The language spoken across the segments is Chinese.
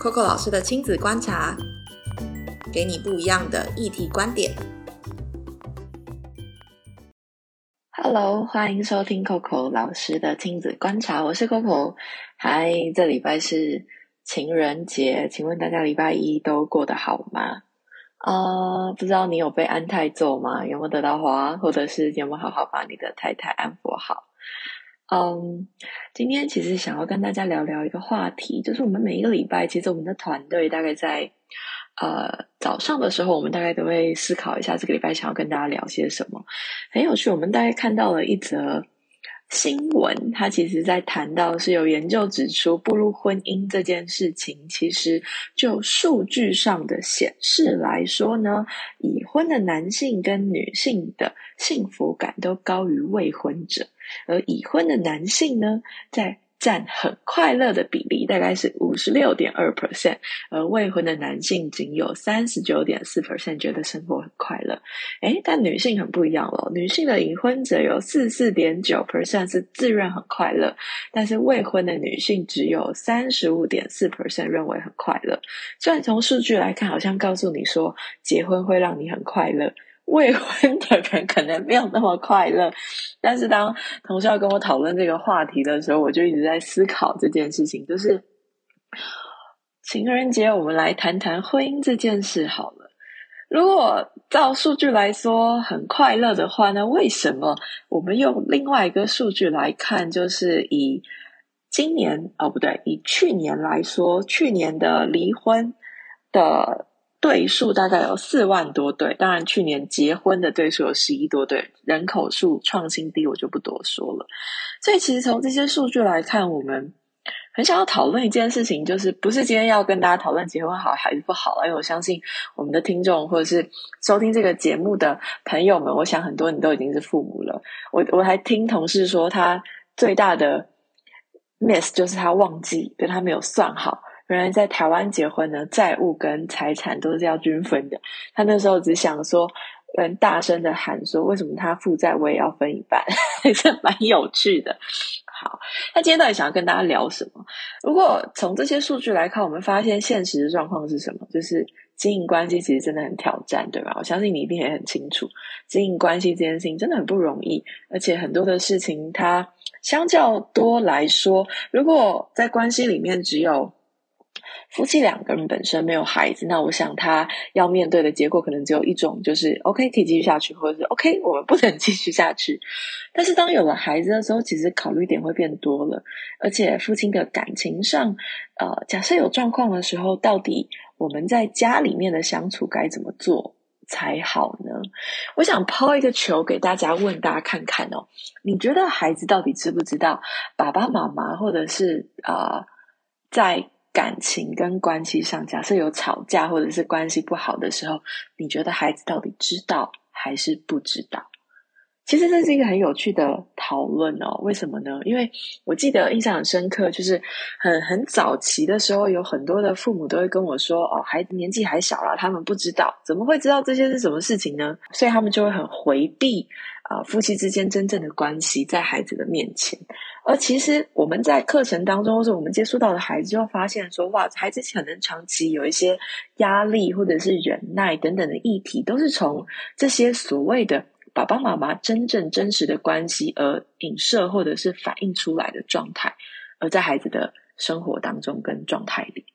Coco 老师的亲子观察，给你不一样的议题观点。Hello，欢迎收听 Coco 老师的亲子观察，我是 Coco。嗨，这礼拜是情人节，请问大家礼拜一都过得好吗？啊，不知道你有被安泰揍吗？有没有得到花，或者是有没有好好把你的太太安抚好？嗯，今天其实想要跟大家聊聊一个话题，就是我们每一个礼拜，其实我们的团队大概在呃早上的时候，我们大概都会思考一下这个礼拜想要跟大家聊些什么。很有趣，我们大概看到了一则新闻，它其实在谈到是有研究指出，步入婚姻这件事情，其实就数据上的显示来说呢，已婚的男性跟女性的幸福感都高于未婚者。而已婚的男性呢，在占很快乐的比例大概是五十六点二 percent，而未婚的男性仅有三十九点四 percent 觉得生活很快乐。诶，但女性很不一样了，女性的已婚者有四四点九 percent 是自认很快乐，但是未婚的女性只有三十五点四 percent 认为很快乐。虽然从数据来看，好像告诉你说结婚会让你很快乐。未婚的人可能没有那么快乐，但是当同事要跟我讨论这个话题的时候，我就一直在思考这件事情。就是情人节，我们来谈谈婚姻这件事好了。如果照数据来说很快乐的话，那为什么我们用另外一个数据来看，就是以今年哦不对，以去年来说，去年的离婚的。对数大概有四万多对，当然去年结婚的对数有十一多对，人口数创新低，我就不多说了。所以其实从这些数据来看，我们很想要讨论一件事情，就是不是今天要跟大家讨论结婚好还是不好因为我相信我们的听众或者是收听这个节目的朋友们，我想很多你都已经是父母了。我我还听同事说，他最大的 miss 就是他忘记，跟他没有算好。原来在台湾结婚呢，债务跟财产都是要均分的。他那时候只想说，嗯，大声的喊说，为什么他负债我也要分一半，还是蛮有趣的。好，那今天到底想要跟大家聊什么？如果从这些数据来看，我们发现现实的状况是什么？就是经营关系其实真的很挑战，对吧？我相信你一定也很清楚，经营关系这件事情真的很不容易，而且很多的事情它相较多来说，如果在关系里面只有夫妻两个人本身没有孩子，那我想他要面对的结果可能只有一种，就是 OK 可以继续下去，或者是 OK 我们不能 继续下去。但是当有了孩子的时候，其实考虑点会变多了，而且父亲的感情上，呃，假设有状况的时候，到底我们在家里面的相处该怎么做才好呢？我想抛一个球给大家，问大家看看哦，你觉得孩子到底知不知道爸爸妈妈，或者是啊，在感情跟关系上，假设有吵架或者是关系不好的时候，你觉得孩子到底知道还是不知道？其实这是一个很有趣的讨论哦。为什么呢？因为我记得印象很深刻，就是很很早期的时候，有很多的父母都会跟我说：“哦，孩子年纪还小了，他们不知道，怎么会知道这些是什么事情呢？”所以他们就会很回避啊，夫妻之间真正的关系在孩子的面前。而其实我们在课程当中，或者我们接触到的孩子，就发现说，哇，孩子可能长期有一些压力，或者是忍耐等等的议题，都是从这些所谓的爸爸妈妈真正真实的关系而影射，或者是反映出来的状态，而在孩子的生活当中跟状态里。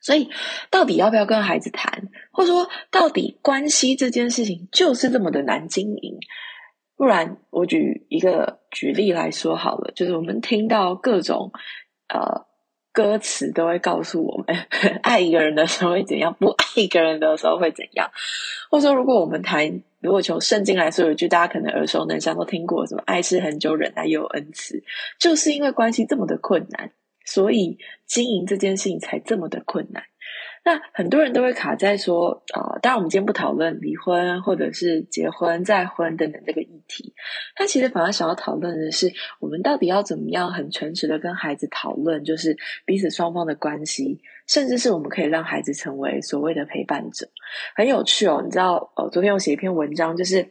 所以，到底要不要跟孩子谈，或者说，到底关系这件事情就是这么的难经营？不然，我举一个举例来说好了，就是我们听到各种呃歌词都会告诉我们，爱一个人的时候会怎样，不爱一个人的时候会怎样。或者说，如果我们谈，如果从圣经来说，有一句大家可能耳熟能详都听过，什么“爱是很久忍耐又有恩慈”，就是因为关系这么的困难，所以经营这件事情才这么的困难。那很多人都会卡在说啊，当然我们今天不讨论离婚或者是结婚再婚等等这个题，他其实反而想要讨论的是，我们到底要怎么样很诚实的跟孩子讨论，就是彼此双方的关系，甚至是我们可以让孩子成为所谓的陪伴者。很有趣哦，你知道，呃，昨天我写一篇文章，就是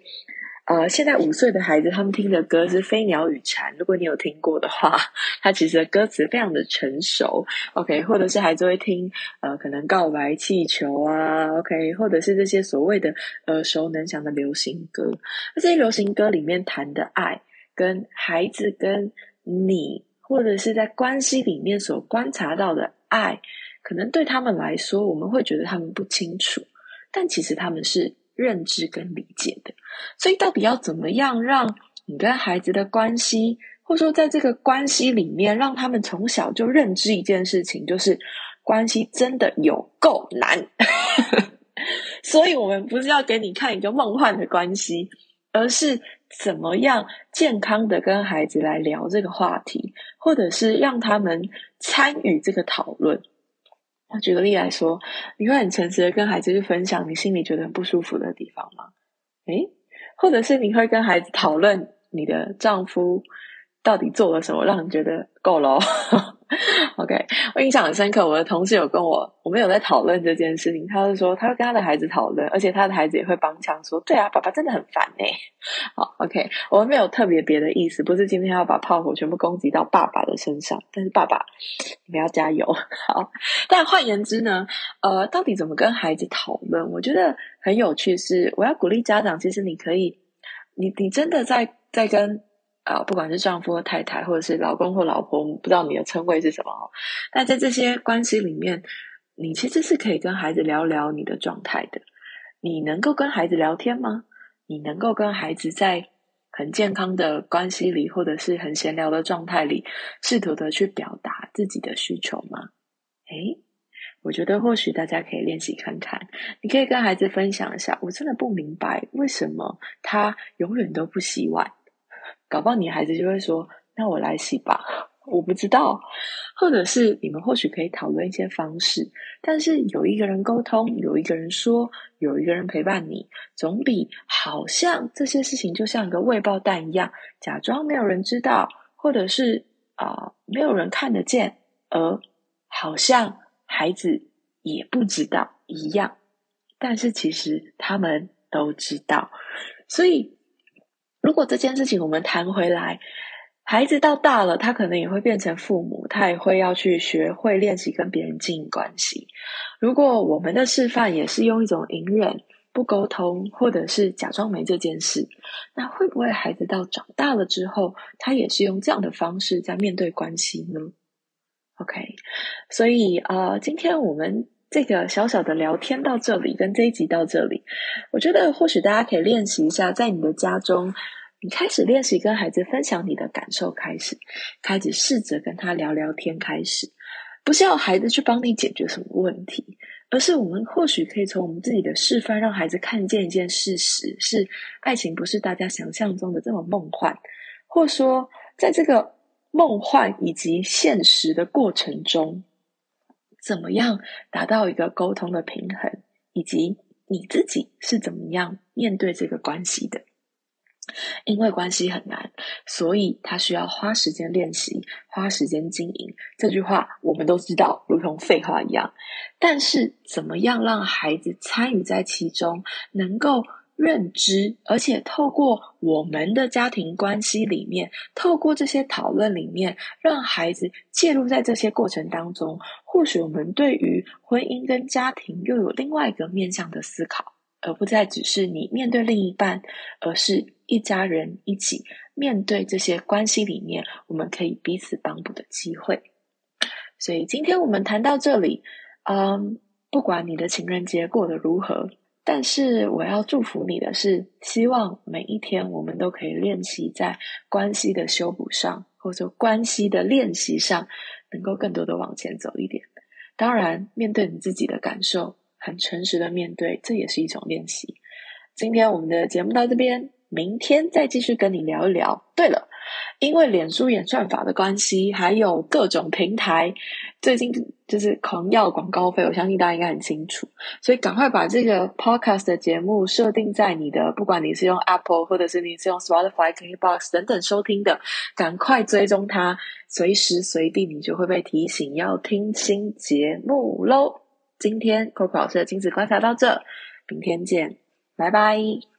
呃，现在五岁的孩子他们听的歌是《飞鸟与蝉》，如果你有听过的话，它其实歌词非常的成熟。OK，或者是孩子会听呃，可能告白气球啊，OK，或者是这些所谓的耳熟能详的流行歌。那这些流行歌里面谈的爱，跟孩子跟你，或者是在关系里面所观察到的爱，可能对他们来说，我们会觉得他们不清楚，但其实他们是。认知跟理解的，所以到底要怎么样让你跟孩子的关系，或者说在这个关系里面，让他们从小就认知一件事情，就是关系真的有够难。所以，我们不是要给你看一个梦幻的关系，而是怎么样健康的跟孩子来聊这个话题，或者是让他们参与这个讨论。举个例来说，你会很诚实的跟孩子去分享你心里觉得很不舒服的地方吗？诶，或者是你会跟孩子讨论你的丈夫到底做了什么，让你觉得够了 OK，我印象很深刻。我的同事有跟我，我们有在讨论这件事情。他是说，他会跟他的孩子讨论，而且他的孩子也会帮腔说：“对啊，爸爸真的很烦呢。”好，OK，我们没有特别别的意思，不是今天要把炮火全部攻击到爸爸的身上。但是爸爸，你们要加油。好，但换言之呢，呃，到底怎么跟孩子讨论？我觉得很有趣。是我要鼓励家长，其实你可以，你你真的在在跟。啊，不管是丈夫或太太，或者是老公或老婆，不知道你的称谓是什么。但在这些关系里面，你其实是可以跟孩子聊聊你的状态的。你能够跟孩子聊天吗？你能够跟孩子在很健康的关系里，或者是很闲聊的状态里，试图的去表达自己的需求吗？诶，我觉得或许大家可以练习看看。你可以跟孩子分享一下，我真的不明白为什么他永远都不洗碗。搞不好你孩子就会说：“那我来洗吧。”我不知道，或者是你们或许可以讨论一些方式。但是有一个人沟通，有一个人说，有一个人陪伴你，总比好像这些事情就像一个未爆弹一样，假装没有人知道，或者是啊没有人看得见，而好像孩子也不知道一样。但是其实他们都知道，所以。如果这件事情我们谈回来，孩子到大了，他可能也会变成父母，他也会要去学会练习跟别人经营关系。如果我们的示范也是用一种隐忍、不沟通，或者是假装没这件事，那会不会孩子到长大了之后，他也是用这样的方式在面对关系呢？OK，所以呃，今天我们。这个小小的聊天到这里，跟这一集到这里，我觉得或许大家可以练习一下，在你的家中，你开始练习跟孩子分享你的感受，开始开始试着跟他聊聊天，开始不是要孩子去帮你解决什么问题，而是我们或许可以从我们自己的示范，让孩子看见一件事实：是爱情不是大家想象中的这么梦幻，或说在这个梦幻以及现实的过程中。怎么样达到一个沟通的平衡，以及你自己是怎么样面对这个关系的？因为关系很难，所以他需要花时间练习，花时间经营。这句话我们都知道，如同废话一样。但是，怎么样让孩子参与在其中，能够？认知，而且透过我们的家庭关系里面，透过这些讨论里面，让孩子介入在这些过程当中，或许我们对于婚姻跟家庭又有另外一个面向的思考，而不再只是你面对另一半，而是一家人一起面对这些关系里面，我们可以彼此帮补的机会。所以今天我们谈到这里，嗯，不管你的情人节过得如何。但是我要祝福你的是，希望每一天我们都可以练习在关系的修补上，或者关系的练习上，能够更多的往前走一点。当然，面对你自己的感受，很诚实的面对，这也是一种练习。今天我们的节目到这边，明天再继续跟你聊一聊。对了。因为脸书演算法的关系，还有各种平台最近就是狂要广告费，我相信大家应该很清楚。所以赶快把这个 podcast 的节目设定在你的，不管你是用 Apple 或者是你是用 Spotify、KBox 等等收听的，赶快追踪它，随时随地你就会被提醒要听新节目喽。今天 Coco 老师的亲子观察到这，明天见，拜拜。